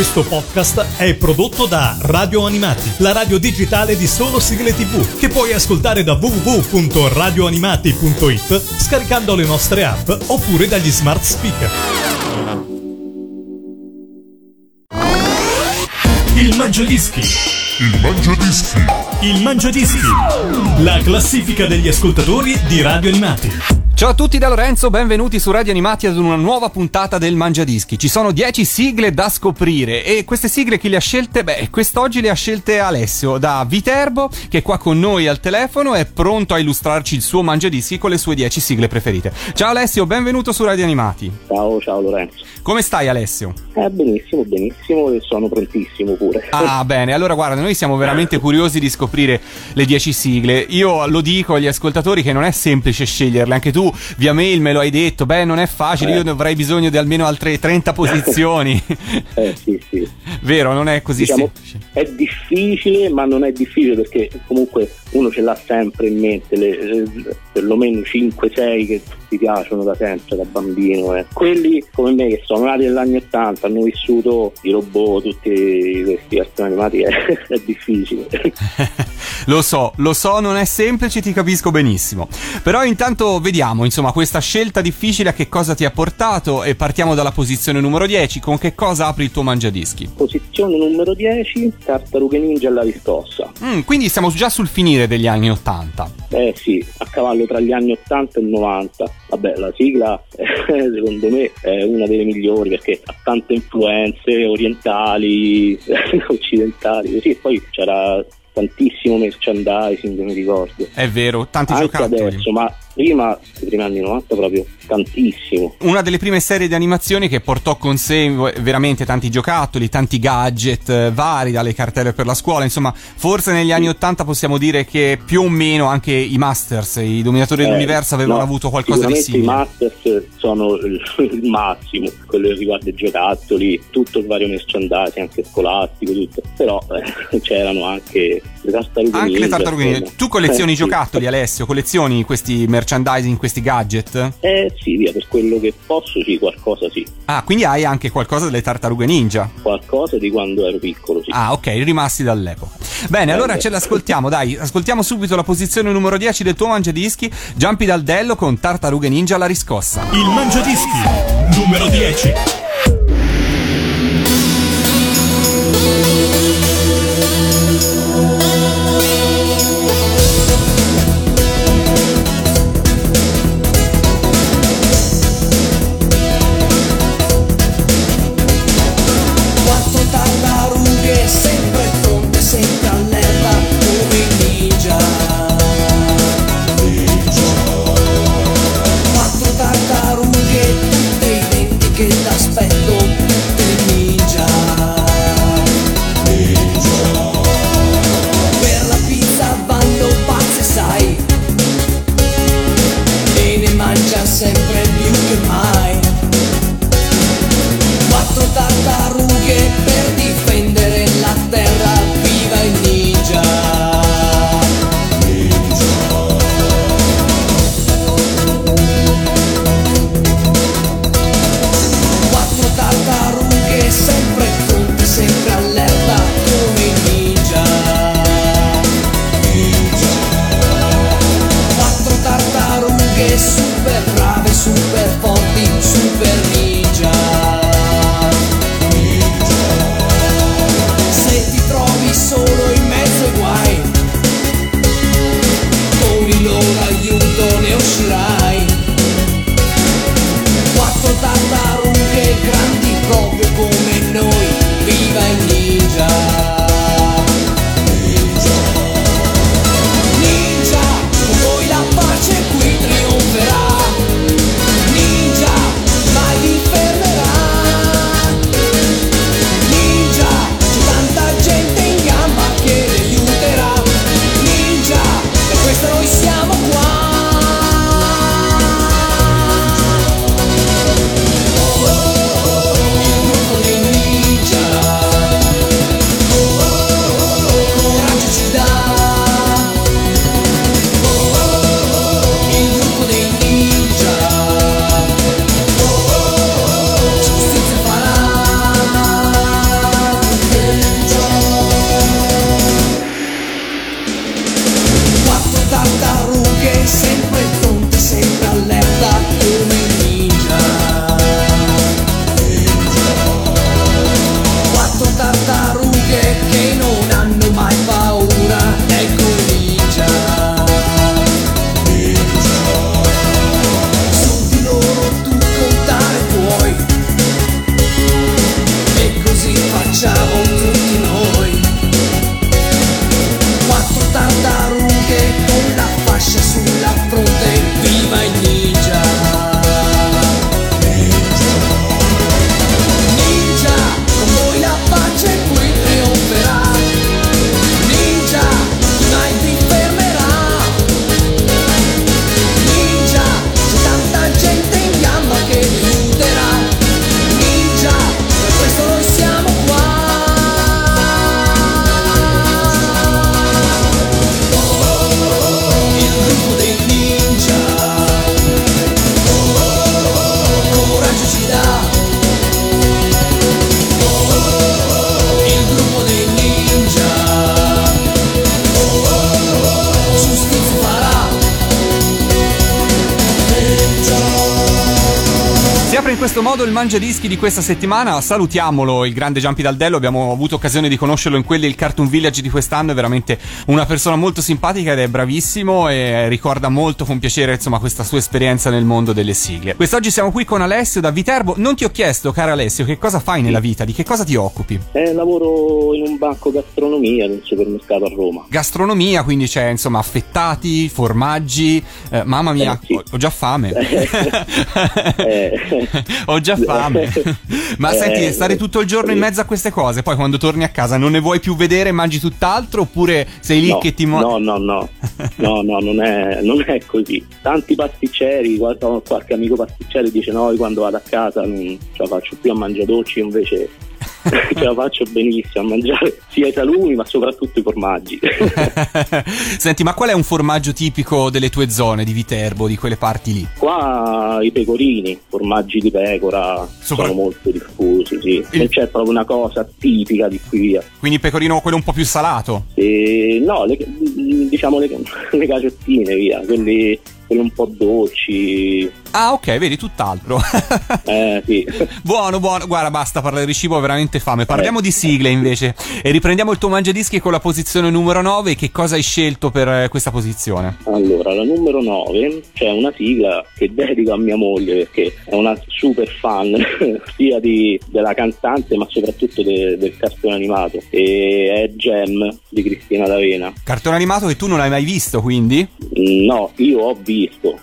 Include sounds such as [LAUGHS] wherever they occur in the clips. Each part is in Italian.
Questo podcast è prodotto da Radio Animati, la radio digitale di solo sigle tv, che puoi ascoltare da www.radioanimati.it scaricando le nostre app oppure dagli smart speaker. Il Mangiadischi. Il Mangiadischi. Il Mangiadischi. La classifica degli ascoltatori di Radio Animati. Ciao a tutti da Lorenzo, benvenuti su Radio Animati ad una nuova puntata del Mangiadischi. Ci sono 10 sigle da scoprire e queste sigle chi le ha scelte? Beh, quest'oggi le ha scelte Alessio da Viterbo che è qua con noi al telefono è pronto a illustrarci il suo Mangiadischi con le sue 10 sigle preferite. Ciao Alessio, benvenuto su Radio Animati. Ciao, ciao Lorenzo. Come stai Alessio? Eh, benissimo, benissimo e sono prontissimo pure. Ah, [LAUGHS] bene, allora guarda, noi siamo veramente curiosi di scoprire le 10 sigle. Io lo dico agli ascoltatori che non è semplice sceglierle, anche tu via mail me lo hai detto, beh non è facile, eh. io avrei bisogno di almeno altre 30 posizioni. [LAUGHS] eh sì, sì. Vero, non è così diciamo. È difficile, ma non è difficile perché comunque uno ce l'ha sempre in mente, le, le, perlomeno 5-6 che ti piacciono da sempre, da bambino. Eh. Quelli come me che sono nati negli anni 80, hanno vissuto i robot, tutti questi cartoni animati, è, [LAUGHS] è difficile. [LAUGHS] lo so, lo so, non è semplice, ti capisco benissimo. Però intanto vediamo, insomma, questa scelta difficile a che cosa ti ha portato e partiamo dalla posizione numero 10, con che cosa apri il tuo mangiadischi? Posizione numero 10, Tartarughe Ninja alla riscossa. Mm, quindi siamo già sul finire degli anni 80. Eh sì, a cavallo tra gli anni 80 e 90. Vabbè, la sigla eh, [LAUGHS] secondo me è una delle migliori perché ha tante influenze orientali, [LAUGHS] occidentali, così e poi c'era tantissimo merchandising, mi ricordo. È vero, tanti Anche giocattoli. adesso, ma prima, i primi anni 90 proprio tantissimo. Una delle prime serie di animazioni che portò con sé veramente tanti giocattoli, tanti gadget eh, vari, dalle cartelle per la scuola, insomma, forse negli anni 80 possiamo dire che più o meno anche i Masters, i dominatori eh, dell'universo avevano no, avuto qualcosa di simile. I Masters sono [LAUGHS] il, massimo, quello che riguarda i giocattoli, tutto il vario merchandising, anche scolastico, tutto. Però eh, [LAUGHS] c'erano anche le tartarughe Anche ninja, le tartarughe. Tu collezioni i [LAUGHS] giocattoli, Alessio? Collezioni questi merchandising, questi gadget? Eh sì, via, per quello che posso sì, qualcosa sì. Ah, quindi hai anche qualcosa delle tartarughe ninja? Qualcosa di quando ero piccolo, sì. Ah, ok, rimasti dall'epoca. Bene, allora ce l'ascoltiamo, dai, ascoltiamo subito la posizione numero 10 del tuo Mangiadischi, Giampi Daldello con Tartarughe Ninja alla riscossa. Il Mangiadischi, numero 10. Questo modo il Mangiadischi di questa settimana. Salutiamolo, il grande Giampi Daldello. Abbiamo avuto occasione di conoscerlo in quelli del Cartoon Village di quest'anno. È veramente una persona molto simpatica ed è bravissimo e ricorda molto con piacere insomma questa sua esperienza nel mondo delle sigle. Quest'oggi siamo qui con Alessio da Viterbo. Non ti ho chiesto, caro Alessio, che cosa fai nella vita? Di che cosa ti occupi? Eh, lavoro in un banco gastronomia in un supermercato a Roma. Gastronomia, quindi c'è insomma affettati, formaggi. Eh, mamma mia, Eh, sì. ho, ho già fame. [LAUGHS] Eh, [LAUGHS] ho già fame. [LAUGHS] Ma Eh, senti, stare tutto il giorno in mezzo a queste cose, poi quando torni a casa non ne vuoi più vedere mangi tutt'altro oppure sei lì no, che ti mo- no, no, no, no, no, non è, non è così. Tanti pasticceri, qualche, qualche amico pasticcere dice no, quando vado a casa non ce la faccio più a mangiare dolci, io invece [LAUGHS] ce la faccio benissimo a mangiare sia i salumi ma soprattutto i formaggi. [LAUGHS] Senti, ma qual è un formaggio tipico delle tue zone di Viterbo, di quelle parti lì? Qua i pecorini, formaggi di pecora Sopra- sono molto diffusi, sì. Il- Non c'è proprio una cosa tipica di qui. Quindi pecorino quello un po' più salato. E, no, le, diciamo le, [LAUGHS] le caciottine, via, quelli, quelli un po' dolci. Ah, ok, vedi tutt'altro. [LAUGHS] Eh, sì. [LAUGHS] buono, buono. Guarda, basta parlare di cibo, ho veramente fame. Parliamo Eh. di sigle invece. E riprendiamo il tuo mangiadischi con la posizione numero 9. Che cosa hai scelto per eh, questa posizione? Allora, la numero 9 c'è una sigla che dedico a mia moglie perché è una super fan [LAUGHS] sia di- della cantante ma soprattutto de- del cartone animato e è Gem di Cristina D'Avena. Cartone animato che tu non hai mai visto, quindi? No, io ho visto,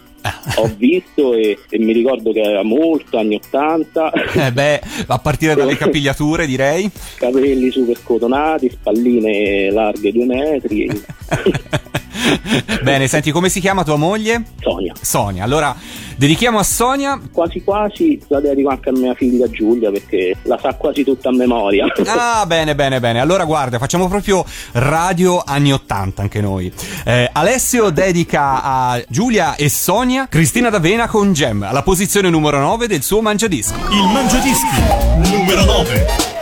ho [LAUGHS] visto e, e mi ricordo che era molto anni 80, Eh beh, a partire dalle [LAUGHS] capigliature, direi. capelli super cotonati, spalline larghe due metri. [LAUGHS] [LAUGHS] Bene, senti, come si chiama tua moglie? Sonia, Sonia. Allora, dedichiamo a Sonia. quasi quasi la dedico anche a mia figlia Giulia perché la sa quasi tutta a memoria. [LAUGHS] Ah, bene, bene, bene. Allora, guarda, facciamo proprio radio anni 80 anche noi. Eh, Alessio dedica a Giulia e Sonia Cristina D'Avena con Gem, alla posizione numero 9 del suo mangiadischi. Il Mangiadischi numero 9.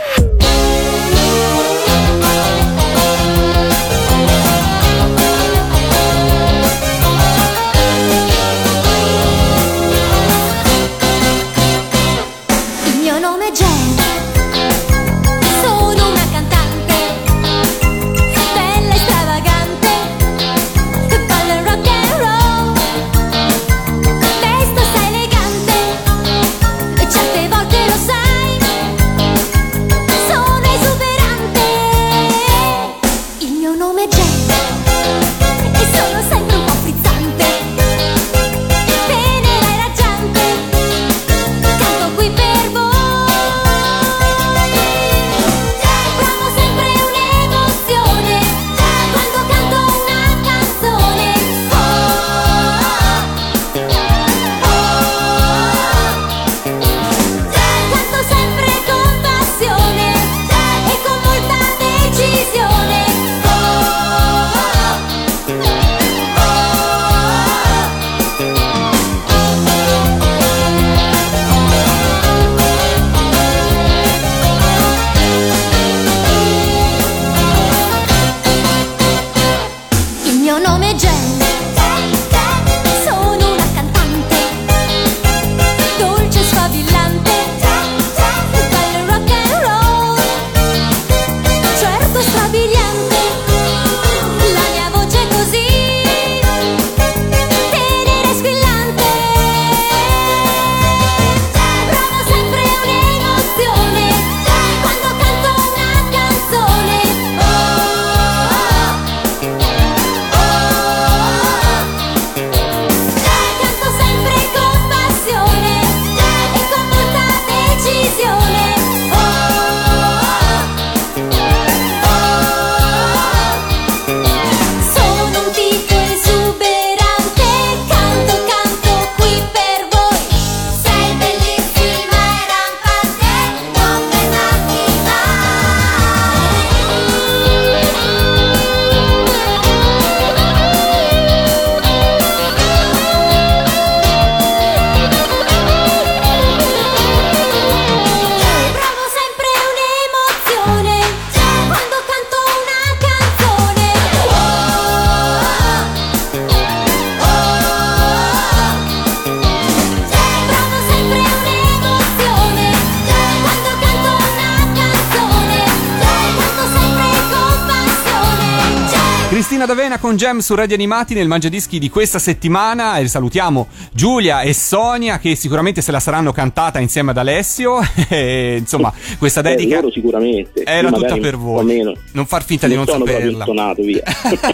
Con Gem su Radio Animati nel Mangiadischi di questa settimana. E salutiamo Giulia e Sonia che sicuramente se la saranno cantata insieme ad Alessio. [LAUGHS] E, insomma questa Eh, dedica loro sicuramente. era tutta per voi. non far finta di non sono proprio saperla. intonato, via.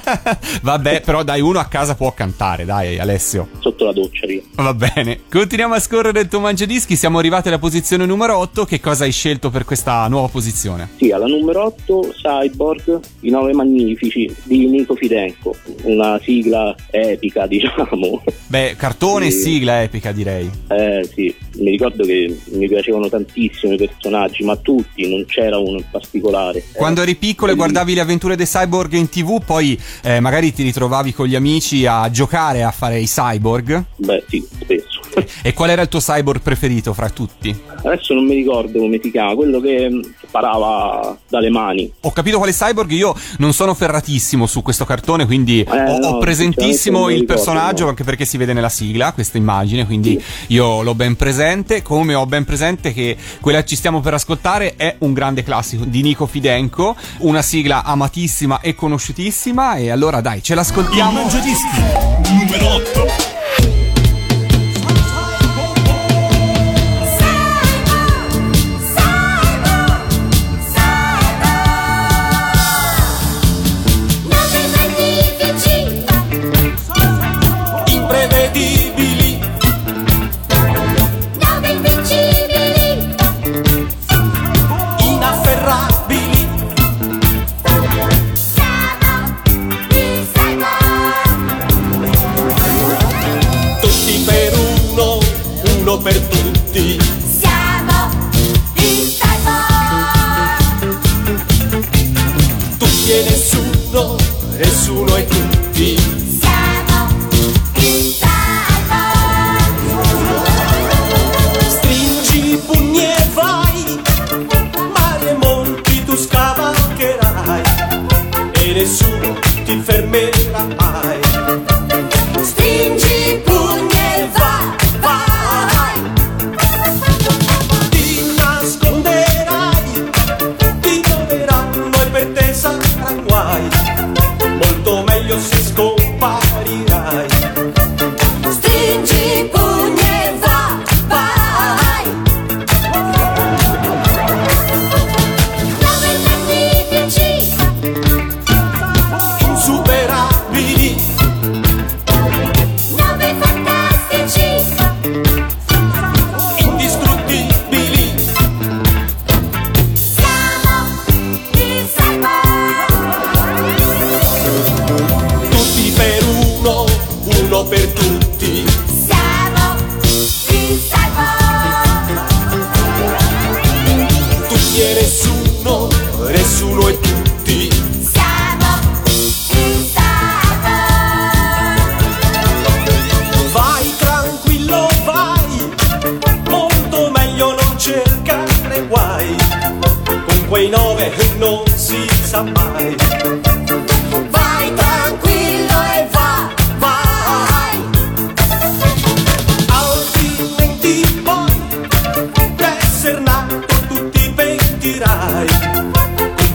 [LAUGHS] vabbè però dai uno a casa può cantare dai Alessio. Sotto la doccia, via. Va bene, continuiamo a scorrere il tuo mangiadischi, siamo arrivati alla posizione numero 8, che cosa hai scelto per questa nuova posizione? Sì, alla numero 8 Cyborg, I Nove Magnifici di Nico Fidenco, una sigla epica [LAUGHS] diciamo. Beh, cartone e sigla epica direi. Eh sì, mi ricordo che mi piacevano tantissimo i personaggi, ma tutti, non c'era uno in particolare. Quando Eh, eri piccolo e bellissimo. guardavi le avventure dei cyborg in tv, poi eh, magari ti ritrovavi con gli amici a giocare a fare i cyborg. Beh sì, spesso. E qual era il tuo cyborg preferito fra tutti? Adesso non mi ricordo come si chiama, quello che mm, sparava dalle mani. Ho capito quale cyborg, io non sono ferratissimo su questo cartone, quindi ho, no, ho presentissimo il ricordo, personaggio, no. anche perché si vede nella sigla questa immagine, quindi io l'ho ben presente, come ho ben presente che quella che ci stiamo per ascoltare è un grande classico di Nico Fidenco, una sigla amatissima e conosciutissima, e allora dai, ce Il l'ascoltiamo. Mangiadischi numero 8.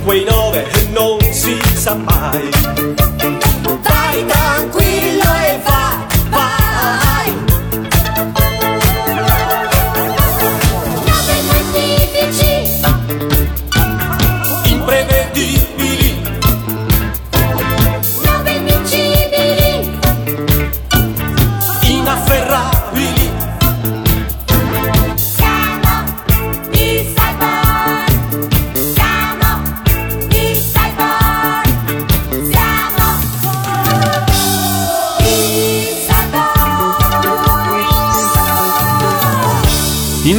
Quei nove non si sa mai.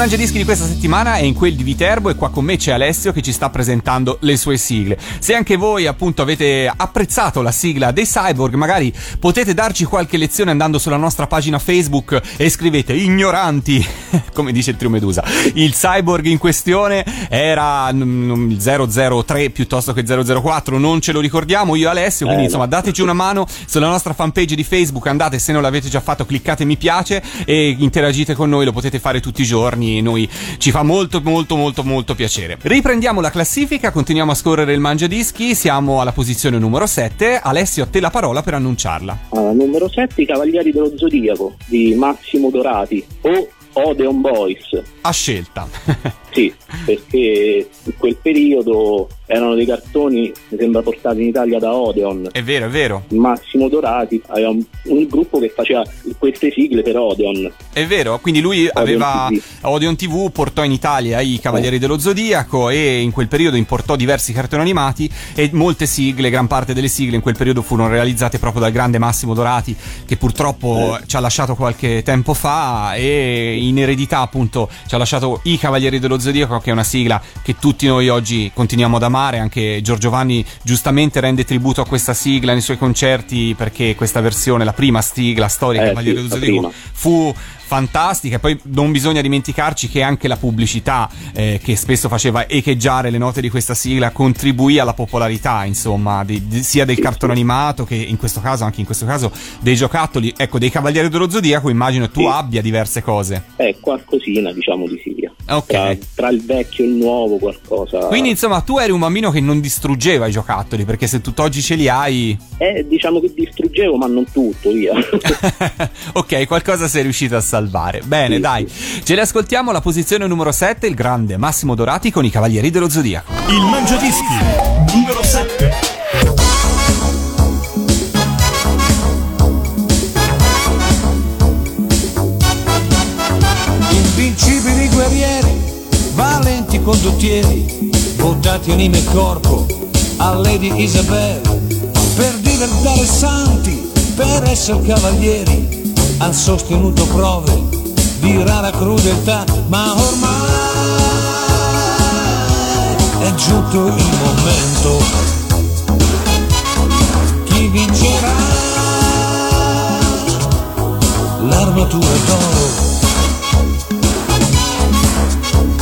Cyborg. Il Mangiadischi di questa settimana è in quel di Viterbo e qua con me c'è Alessio che ci sta presentando le sue sigle. Se anche voi appunto avete apprezzato la sigla dei Cyborg, magari potete darci qualche lezione andando sulla nostra pagina Facebook e scrivete ignoranti, [LAUGHS] come dice il trio Medusa. Il Cyborg in questione era mm, il 003 piuttosto che 004, non ce lo ricordiamo io e Alessio, quindi Eh, insomma dateci una mano sulla nostra fanpage di Facebook, andate se non l'avete già fatto cliccate mi piace e interagite con noi, lo potete fare tutti i giorni quindi noi ci fa molto molto molto molto piacere. Riprendiamo la classifica, continuiamo a scorrere il mangiadischi, siamo alla posizione numero 7. Alessio, a te la parola per annunciarla. Ah, numero 7 I Cavalieri dello Zodiaco di Massimo Dorati o Odeon Boys. A scelta. Sì, [LAUGHS] perché in quel periodo erano dei cartoni, mi sembra portati in Italia da Odeon. è vero, è vero. Massimo Dorati aveva un, un gruppo che faceva queste sigle per Odeon. È vero, quindi lui aveva TV. Odeon TV, portò in Italia i Cavalieri dello Zodiaco e in quel periodo importò diversi cartoni animati e molte sigle, gran parte delle sigle in quel periodo furono realizzate proprio dal grande Massimo Dorati che purtroppo ci ha lasciato qualche tempo fa e in eredità appunto ci ha lasciato i Cavalieri dello Zodiaco che è una sigla che tutti noi oggi continuiamo ad amare, anche Giorgio Vanni giustamente rende tributo a questa sigla nei suoi concerti perché questa versione, la prima sigla storica Eh, Cavalieri sì, Zodiaco prima. fu fantastica e poi non bisogna dimenticarci che anche la pubblicità eh, che spesso faceva echeggiare le note di questa sigla contribuì alla popolarità insomma di- di- sia del cartone animato che in questo caso anche in questo caso dei giocattoli ecco dei Cavalieri dello Zodiaco immagino tu Sì. abbia diverse cose Eh, qualcosina diciamo di sì. Ok. Tra, tra il vecchio e il nuovo qualcosa. quindi insomma tu eri un bambino che non distruggeva i giocattoli perché se tutt'oggi ce li hai Eh, diciamo che distruggevo, ma non tutto, via. [LAUGHS] ok, qualcosa sei riuscito a salvare. Bene, Sì, dai. Ce le ascoltiamo alla posizione numero 7, il grande Massimo Dorati con i Cavalieri dello Zodiaco. Il Mangiadischi numero 7. Invincibili guerrieri, valenti condottieri, votati anime e corpo a Lady Isabel, per diventare santi, per essere cavalieri, han sostenuto prove di rara crudeltà, ma ormai è giunto il momento. Chi vincerà? L'armatura d'oro.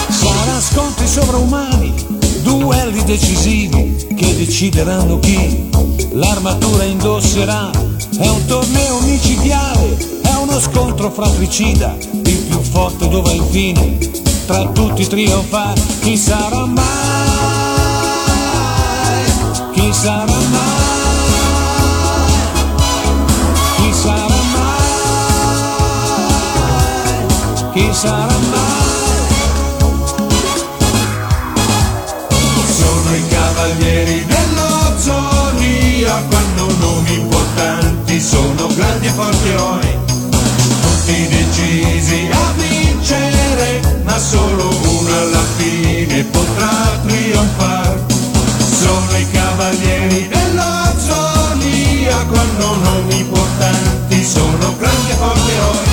Sarà scontri sovraumani, duelli decisivi che decideranno chi l'armatura indosserà. È un torneo micidiale, uno scontro fratricida, il più forte dove infine tra tutti trionfa. Chi sarà mai? Chi sarà mai? Chi sarà mai? Chi sarà mai? Sono i cavalieri dello zodiaco, hanno nomi importanti, sono grandi e forti eroi, tutti decisi a vincere, ma solo uno alla fine potrà trionfare. Sono i cavalieri dello zodiaco, hanno nomi importanti, sono grandi e forti eroi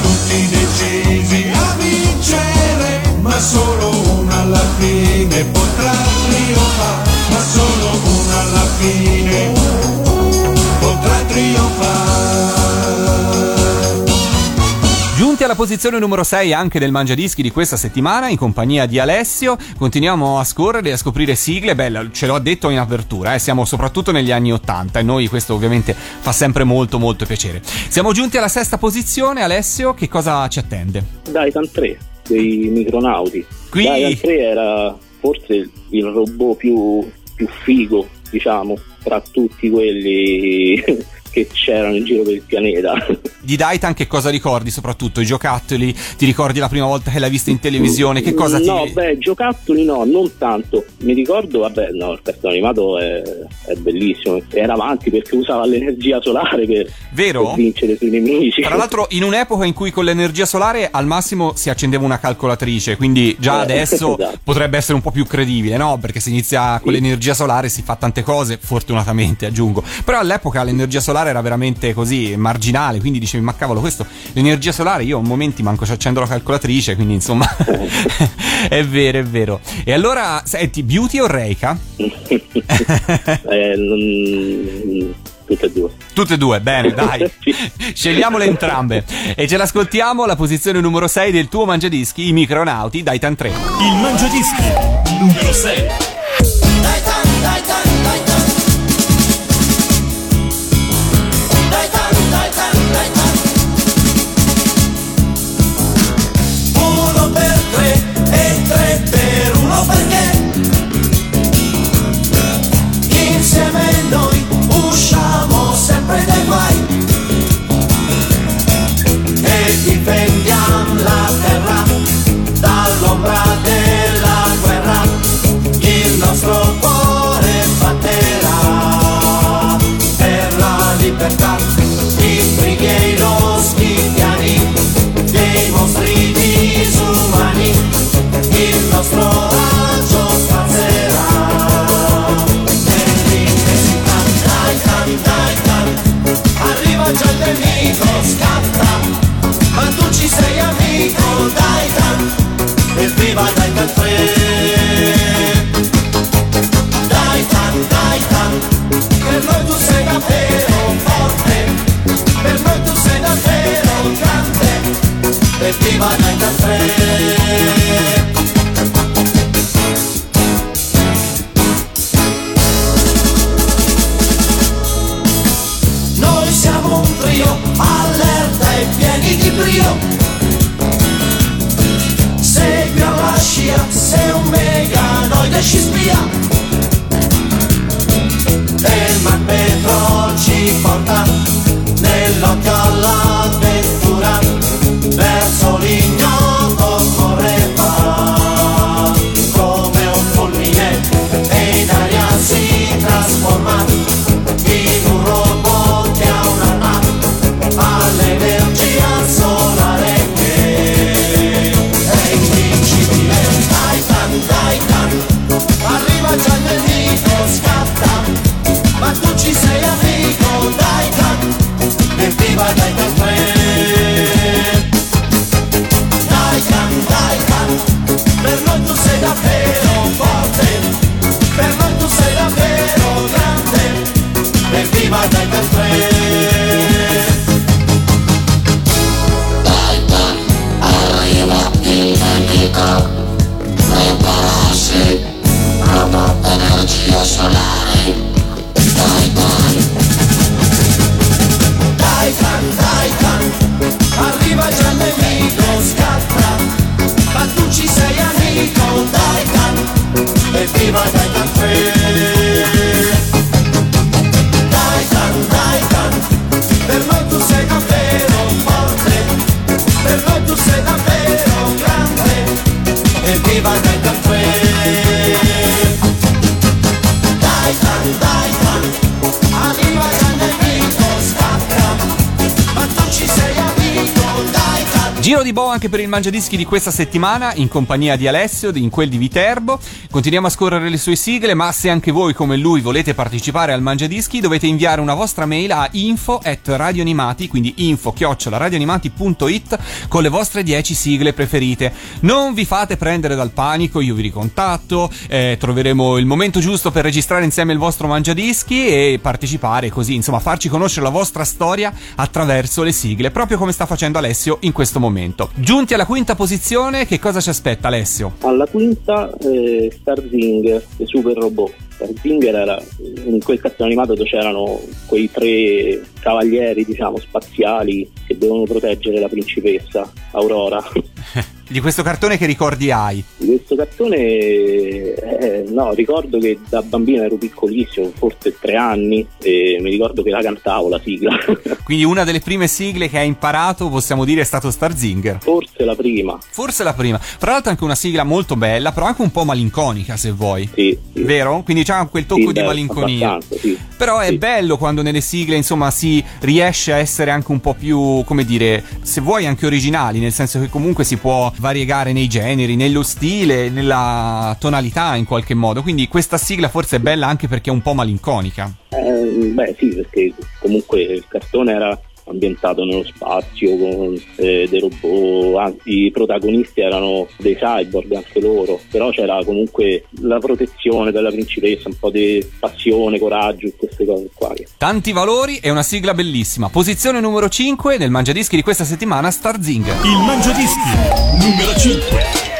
tutti decisi a vincere, ma solo uno alla fine potrà trionfare, alla posizione numero 6 anche del Mangiadischi di questa settimana, in compagnia di Alessio, continuiamo a scorrere e a scoprire sigle. Bella, ce l'ho detto in apertura, eh, siamo soprattutto negli anni 80 e noi questo ovviamente fa sempre molto molto piacere. Siamo giunti alla sesta posizione, Alessio, che cosa ci attende? Titan 3 dei micronauti. Qui- Titan 3 era forse il robot più, più figo, diciamo, tra tutti quelli che c'erano in giro per il pianeta. [LAUGHS] Di Daitan che cosa ricordi soprattutto? I giocattoli? Ti ricordi la prima volta che l'hai visto in televisione? Che cosa ti... No, beh, giocattoli no, non tanto. Mi ricordo, vabbè, no, il cartone animato è, è bellissimo. Era avanti perché usava l'energia solare per, per vincere sui nemici. Tra l'altro in un'epoca in cui con l'energia solare al massimo si accendeva una calcolatrice, quindi già Eh, adesso [LAUGHS] esatto. potrebbe essere un po' più credibile, no? Perché se inizia con Sì. l'energia solare si fa tante cose, fortunatamente aggiungo. Però all'epoca l'energia solare era veramente così marginale, quindi dicevi ma cavolo questo, l'energia solare io a momenti manco ci accendo la calcolatrice, quindi insomma [LAUGHS] [LAUGHS] è vero, è vero. E allora, senti, Beauty o Reika? [LAUGHS] Eh, non- tutte e due. Tutte e due, bene, dai. Scegliamole entrambe. E ce l'ascoltiamo alla posizione numero 6 del tuo mangiadischi, i micronauti, Daitan 3. Il Mangiadischi numero 6. Giro di boa anche per il Mangiadischi di questa settimana in compagnia di Alessio, in quel di Viterbo. Continuiamo a scorrere le sue sigle, ma se anche voi come lui volete partecipare al Mangiadischi dovete inviare una vostra mail a info at radioanimati, quindi info chiocciola radioanimati.it con le vostre 10 sigle preferite. Non vi fate prendere dal panico, io vi ricontatto, eh, troveremo il momento giusto per registrare insieme il vostro Mangiadischi e partecipare così, insomma, farci conoscere la vostra storia attraverso le sigle, proprio come sta facendo Alessio in questo momento. Giunti alla quinta posizione, che cosa ci aspetta Alessio? Alla quinta eh, i super robot. Starzinger era in quel cartone animato dove c'erano quei tre cavalieri, diciamo, spaziali che devono proteggere la principessa Aurora. [LAUGHS] Di questo cartone che ricordi hai? Di questo cartone, eh, no, ricordo che da bambino ero piccolissimo, forse tre anni, e mi ricordo che la cantavo la sigla. [LAUGHS] Quindi una delle prime sigle che hai imparato, possiamo dire, è stato Starzinger. forse la prima. Forse la prima. Fra l'altro anche una sigla molto bella, però anche un po' malinconica, se vuoi. Sì, sì. Vero? Quindi c'ha quel tocco Sì, di malinconia. sì. Però è Sì. bello quando nelle sigle, insomma, si riesce a essere anche un po' più, come dire, se vuoi anche originali, nel senso che comunque si può variegare nei generi, nello stile, nella tonalità in qualche modo. Quindi questa sigla forse è bella anche perché è un po' malinconica. Eh, beh sì, perché comunque il cartone era ambientato nello spazio con eh, dei robot, anzi i protagonisti erano dei cyborg anche loro, però c'era comunque la protezione della principessa, un po' di passione, coraggio, queste cose qua. Tanti valori e una sigla bellissima. Posizione numero 5 nel Mangiadischi di questa settimana, Starzinger. Il Mangiadischi numero 5.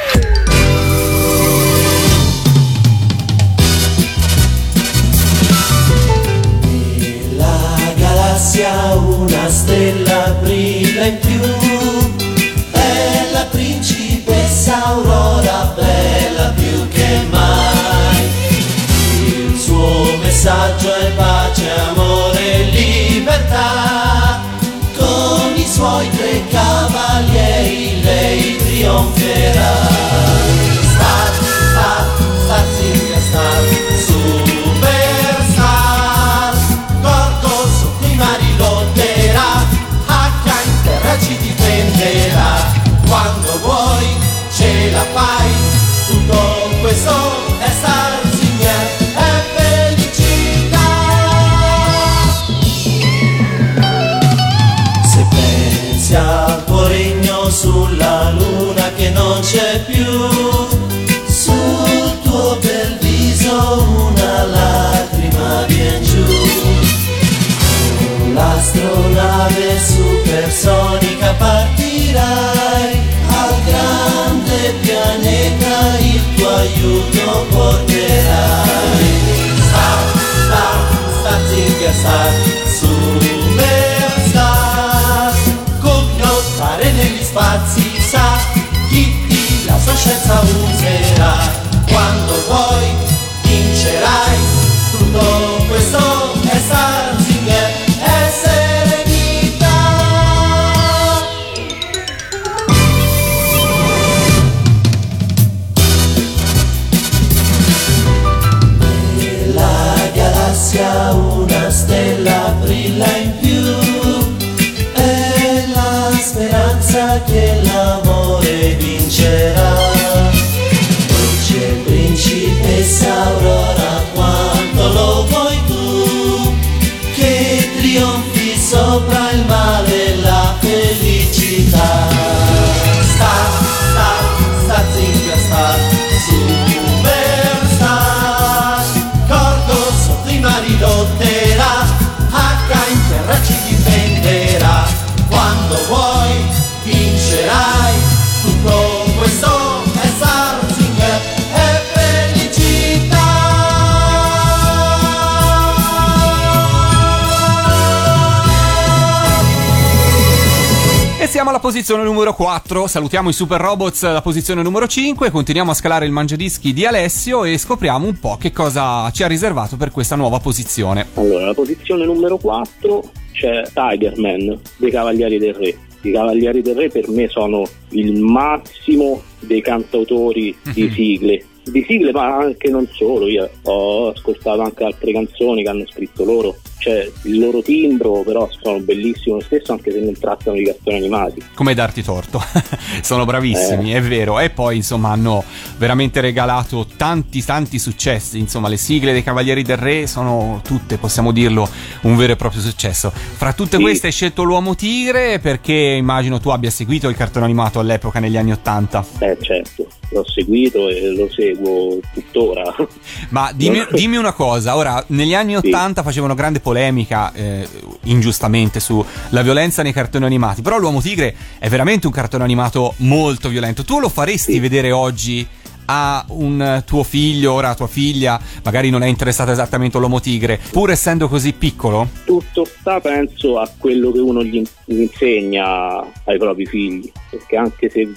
Posizione numero 4. Salutiamo i Super Robots, la posizione numero 5. Continuiamo a scalare il mangiadischi di Alessio e scopriamo un po' che cosa ci ha riservato per questa nuova posizione. Allora, la posizione numero 4 c'è Tiger Man dei Cavalieri del Re. I Cavalieri del Re per me sono il massimo dei cantautori di sigle. Di sigle, ma anche non solo. Io ho ascoltato anche altre canzoni che hanno scritto loro. Cioè, il loro timbro, però, sono bellissimo lo stesso, anche se non trattano di cartoni animati. Come darti torto. [LAUGHS] Sono bravissimi, è vero. E poi, insomma, hanno veramente regalato tanti, tanti successi. Insomma, le sigle dei Cavalieri del Re sono tutte, possiamo dirlo, un vero e proprio successo. Fra tutte Sì. queste hai scelto l'Uomo Tigre perché immagino tu abbia seguito il cartone animato all'epoca negli anni Ottanta. Eh, certo, l'ho seguito e lo seguo tuttora. [LAUGHS] Ma dimmi, [LAUGHS] dimmi una cosa, ora negli anni Sì. 80 facevano grande polemica, eh, ingiustamente, sulla violenza nei cartoni animati, però l'Uomo Tigre è veramente un cartone animato molto violento. Tu lo faresti Sì. vedere oggi a un tuo figlio, ora a tua figlia, magari non è interessata esattamente all'Uomo Tigre, pur essendo così piccolo? Tutto sta, penso, a quello che uno gli insegna ai propri figli, perché anche se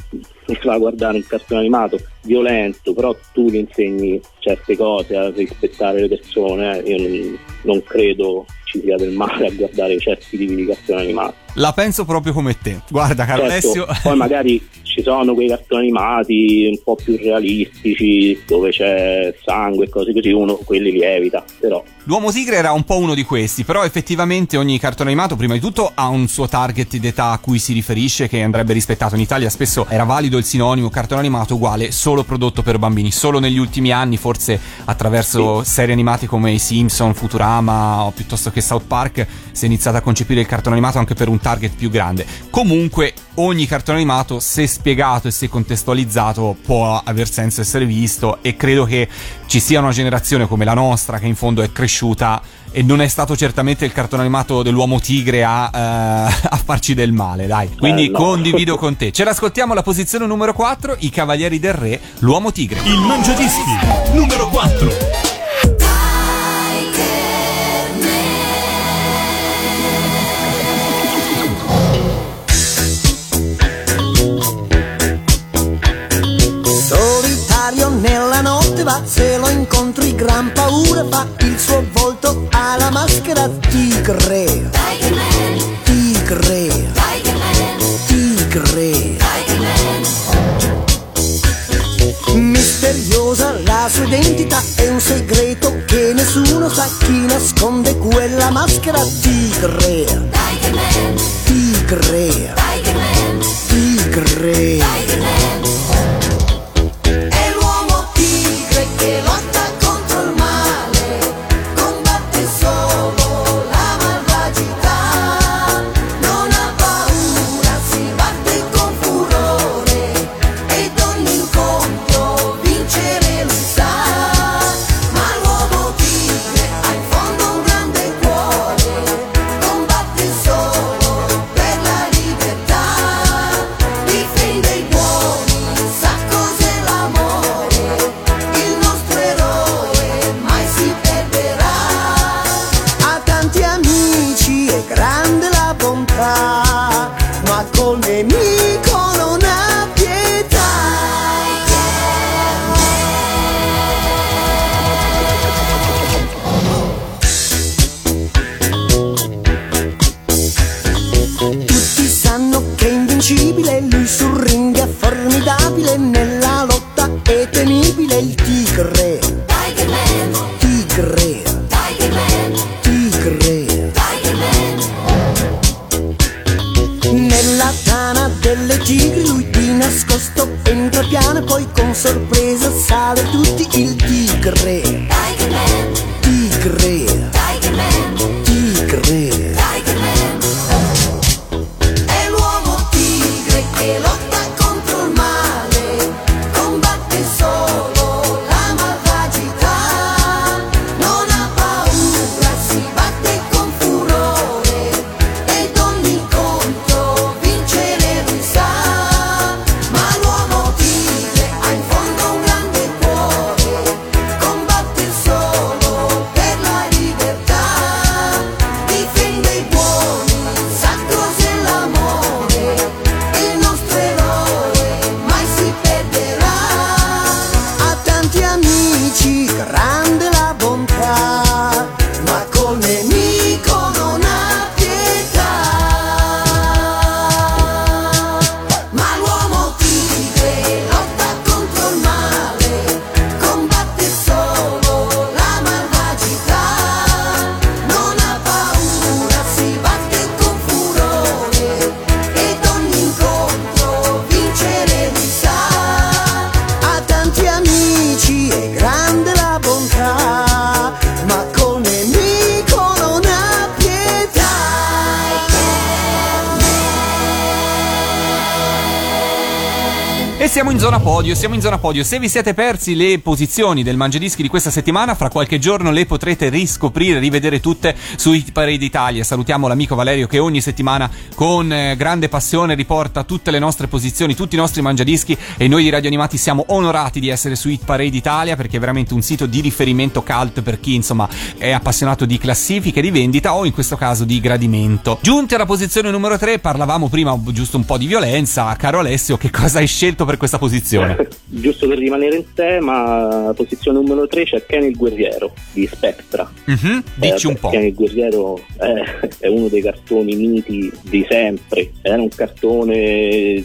va a guardare un cartone animato violento, però tu gli insegni certe cose, a rispettare le persone, eh, io non, non credo ci sia del male a guardare certi tipi di cartoni animati. La penso proprio come te. Guarda, caro Certo, [LAUGHS] poi magari ci sono quei cartoni animati un po' più realistici dove c'è sangue e cose così, uno quelli li evita, però L'Uomo Tigre era un po' uno di questi, però effettivamente ogni cartone animato, prima di tutto, ha un suo target d'età a cui si riferisce che andrebbe rispettato. In Italia spesso era valido il sinonimo cartone animato uguale solo prodotto per bambini. Solo negli ultimi anni, forse attraverso serie animate come i Simpson, Futurama o piuttosto che South Park, si è iniziato a concepire il cartone animato anche per un target più grande. Comunque, ogni cartone animato, se spiegato e se contestualizzato, può aver senso essere visto e credo che ci sia una generazione come la nostra che in fondo è cresciuta e non è stato certamente il cartone animato dell'uomo tigre a, eh, [LAUGHS] a farci del male, dai. Quindi Eh, no. condivido [LAUGHS] con te. Ce l'ascoltiamo alla posizione numero 4, i Cavalieri del Re, l'uomo tigre. Il Mangiadischi numero 4. Incontri gran paura fa il suo volto alla maschera tigre. Tigre. Tigre. Misteriosa la sua identità è un segreto che nessuno sa chi nasconde quella maschera tigre. Tigre. Tigre. È in zona podio. Se vi siete persi le posizioni del Mangiadischi di questa settimana, fra qualche giorno le potrete riscoprire, rivedere tutte su Hit Parade Italia. Salutiamo l'amico Valerio che ogni settimana con eh, grande passione riporta tutte le nostre posizioni, tutti i nostri Mangiadischi e noi di Radio Animati siamo onorati di essere su Hit Parade Italia perché è veramente un sito di riferimento cult per chi insomma è appassionato di classifiche, di vendita o in questo caso di gradimento. Giunti alla posizione numero 3, parlavamo prima giusto un po' di violenza. Caro Alessio, che cosa hai scelto per questa posizione? [LAUGHS] Giusto per rimanere in tema, posizione numero 3 c'è Kenny il guerriero di Spectra. Mhm, Dici Eh, un po'. Kenny il guerriero è, [LAUGHS] è uno dei cartoni miti di sempre. Era un cartone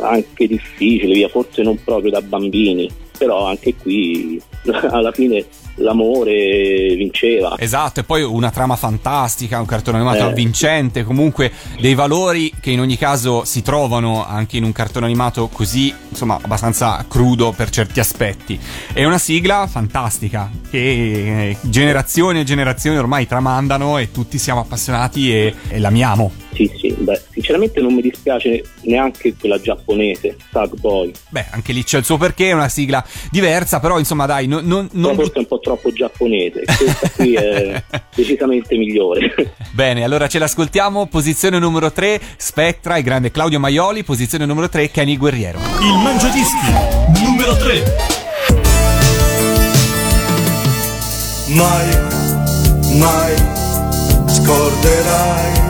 anche difficile, via, forse non proprio da bambini, però anche qui [LAUGHS] alla fine l'amore vinceva. Esatto, e poi una trama fantastica, un cartone animato Eh. avvincente, comunque dei valori che in ogni caso si trovano anche in un cartone animato così, insomma, abbastanza crudo per certi aspetti. È una sigla fantastica che eh, generazioni e generazioni ormai tramandano e tutti siamo appassionati e, e l'amiamo. Sì, sì, beh, sinceramente non mi dispiace neanche quella giapponese, Tag Boy. Beh, anche lì c'è il suo perché, è una sigla diversa, però insomma dai, non, non, non forse è un po' troppo giapponese, questa qui è [LAUGHS] decisamente migliore. Bene, allora ce l'ascoltiamo. Posizione numero 3, Spectra, il grande Claudio Maioli. Posizione numero 3, Kenny Guerriero. Il Mangiadischi numero 3. mai, mai scorderai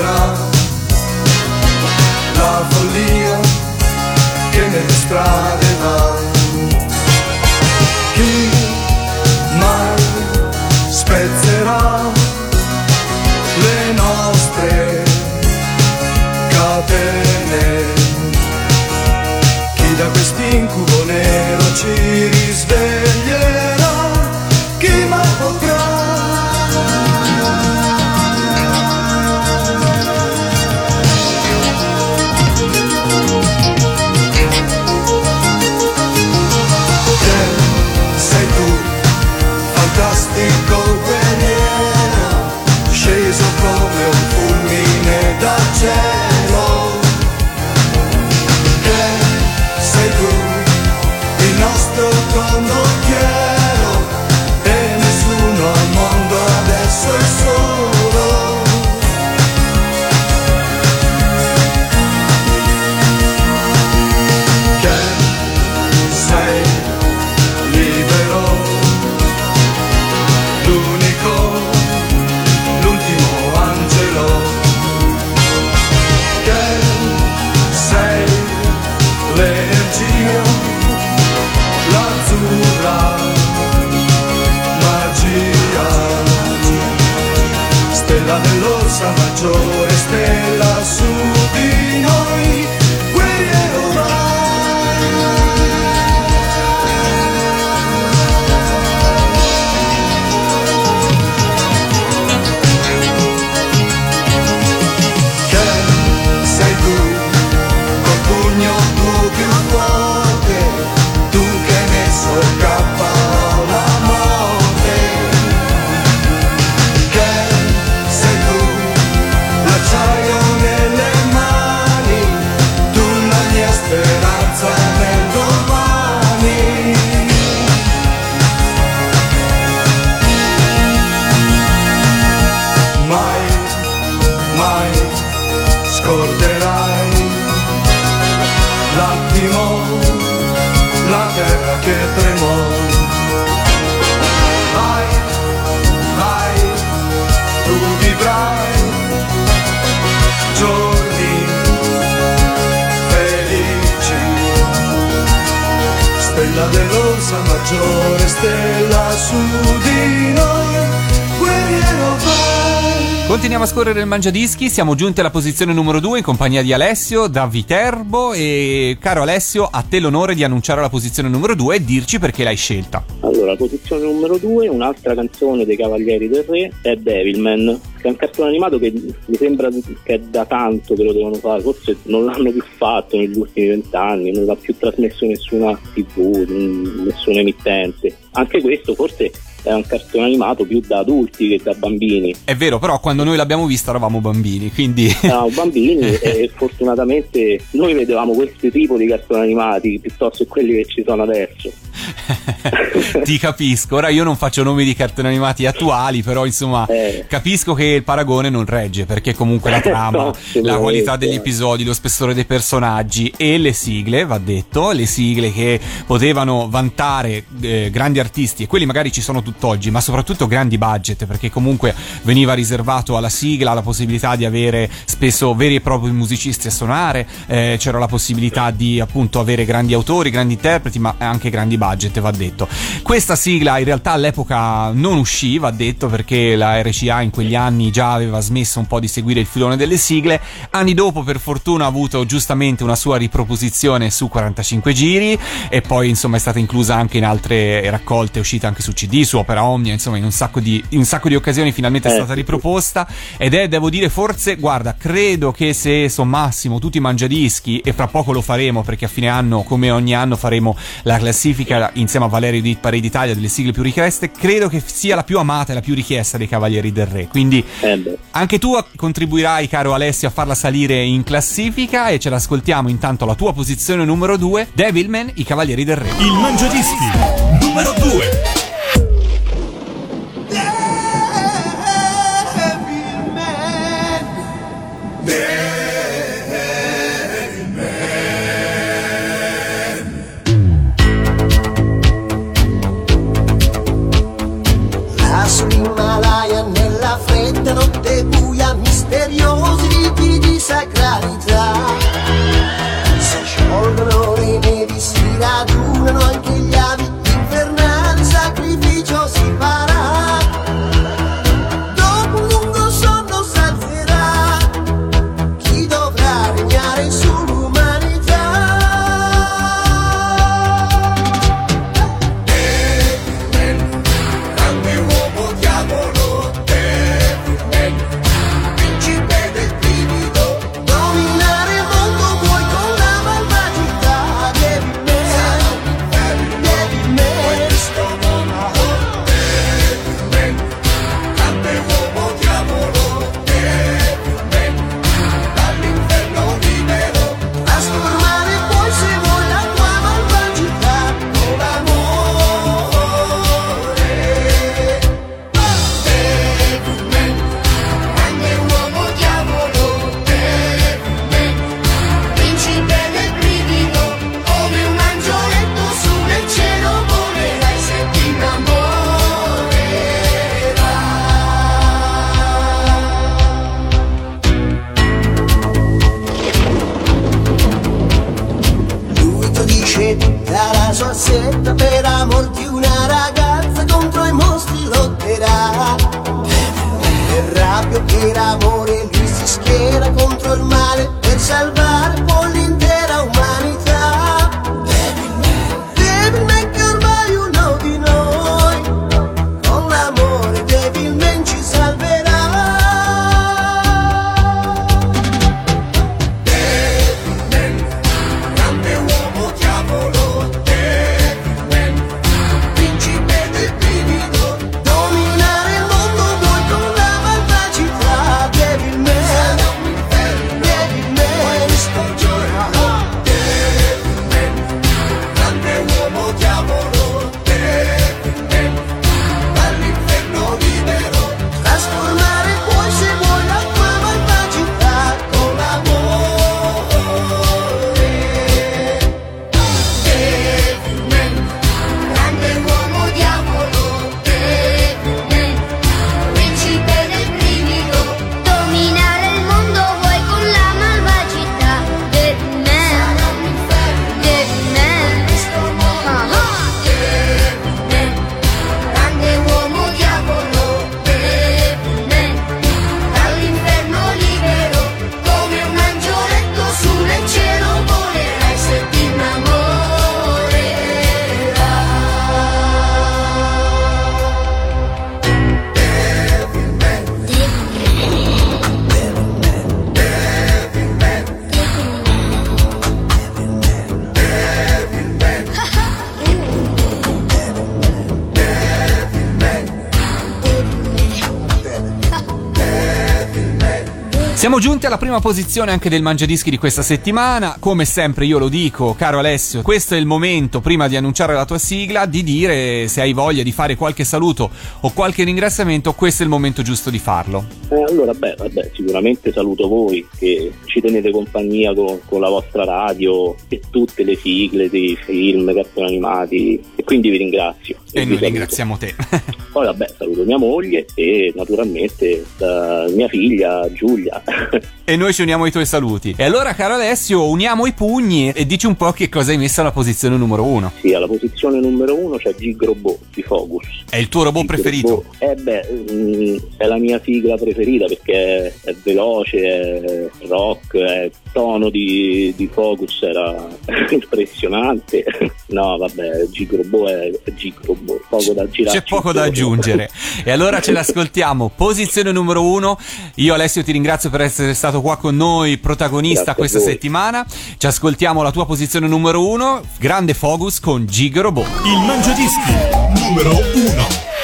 follia che nelle strade va? Chi mai spezzerà le nostre catene? Chi da quest'incubo nero ci risveglierà? Continuiamo a scorrere il Mangiadischi, siamo giunti alla posizione numero 2 in compagnia di Alessio da Viterbo e caro Alessio, a te l'onore di annunciare la posizione numero 2 e dirci perché l'hai scelta. Allora, posizione numero 2, un'altra canzone dei Cavalieri del Re è Devilman, che è un cartone animato che mi sembra che è da tanto che lo devono fare, forse non l'hanno più fatto negli ultimi vent'anni, non l'ha più trasmesso nessuna tv, n- nessun emittente. Anche questo forse è un cartone animato più da adulti che da bambini. È vero, però quando noi l'abbiamo vista eravamo bambini, quindi... [LAUGHS] Eravamo bambini [LAUGHS] e fortunatamente noi vedevamo questo tipo di cartoni animati piuttosto che quelli che ci sono adesso. [LAUGHS] Ti capisco, ora io non faccio nomi di cartoni animati attuali, però insomma Eh. capisco che il paragone non regge perché comunque la trama, No, la qualità degli episodi, lo spessore dei personaggi e le sigle, va detto, le sigle che potevano vantare eh, grandi artisti e quelli magari ci sono tutt'oggi, ma soprattutto grandi budget perché comunque veniva riservato alla sigla la possibilità di avere spesso veri e propri musicisti a suonare, eh, c'era la possibilità di appunto avere grandi autori, grandi interpreti, ma anche grandi budget, va detto. Questa sigla in realtà all'epoca non uscì, va detto, perché la RCA in quegli anni già aveva smesso un po' di seguire il filone delle sigle. Anni dopo, per fortuna, ha avuto giustamente una sua riproposizione su 45 giri e poi insomma è stata inclusa anche in altre raccolte, è uscita anche su CD, su Opera Omnia, insomma in un sacco di, in un sacco di occasioni finalmente è Eh, stata riproposta ed è, devo dire, forse, guarda, credo che se sommassimo tutti i mangiadischi, e fra poco lo faremo perché a fine anno, come ogni anno, faremo la classifica insieme a Valerio di Parade Italia delle sigle più richieste, credo che sia la più amata e la più richiesta dei Cavalieri del Re. Quindi Eh anche tu contribuirai, caro Alessio, a farla salire in classifica e ce l'ascoltiamo intanto alla tua posizione numero 2, Devilman, i Cavalieri del Re. Il Mangiadischi numero 2. Sacralità. Si sciolgono le nevi, si radunano anche giunti alla prima posizione anche del Mangiadischi di questa settimana. Come sempre io lo dico, caro Alessio, questo è il momento, prima di annunciare la tua sigla, di dire se hai voglia di fare qualche saluto o qualche ringraziamento, questo è il momento giusto di farlo. Eh, allora, beh, vabbè, sicuramente saluto voi che ci tenete compagnia con, con la vostra radio e tutte le sigle dei film, cartoni animati e quindi vi ringrazio. E vi noi ringraziamo te. [LAUGHS] Poi vabbè, saluto mia moglie e naturalmente mia figlia Giulia. [LAUGHS] e noi ci uniamo ai tuoi saluti. E allora, caro Alessio, uniamo i pugni e dici un po' che cosa hai messo alla posizione numero uno. sì, alla posizione numero uno c'è Gig Robot di Focus. È il tuo robot Gig preferito? Robot. Eh beh, mm, è la mia sigla preferita perché è, veloce, è rock, è tono di, di Focus era [LAUGHS] impressionante. No, vabbè, Gig Robot è, è Gig Robot, poco da girare. C'è poco da aggiungere. E allora ce l'ascoltiamo. Posizione numero uno. Io Alessio ti ringrazio per essere stato qua con noi, protagonista Grazie questa settimana. Ci ascoltiamo la tua posizione numero uno. Grande Focus con Gig Robot. Il Mangiadischi numero 1.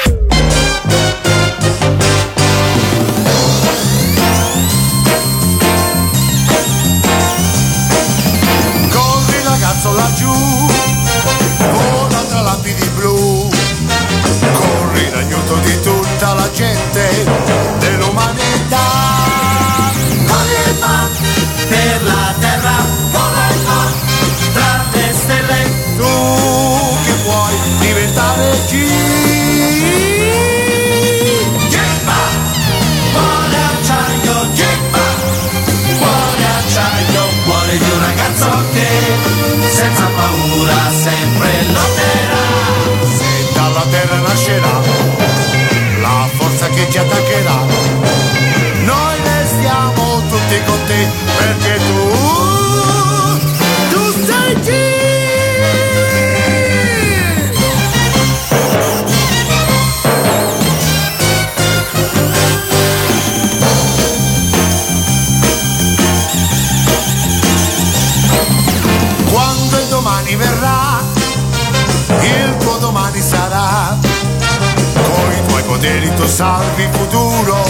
Il futuro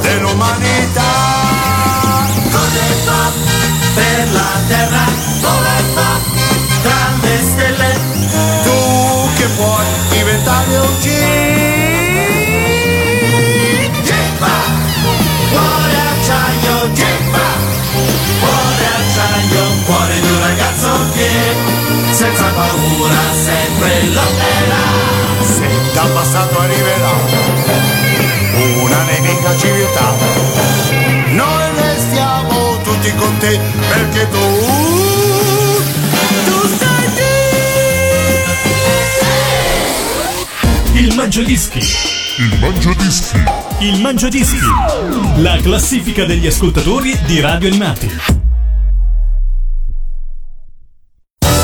dell'umanità. E va per la terra, vola e va tra le stelle. Tu che puoi diventare un G. Gippa, cuore acciaio, Gippa, cuore acciaio, cuore di un ragazzo che senza paura sempre lotterà. Se dal passato arriverà nemica civiltà, noi restiamo tutti con te perché tu, tu sei Il Mangiadischi. Il Mangiadischi. Il Mangiadischi. La classifica degli ascoltatori di radio animati.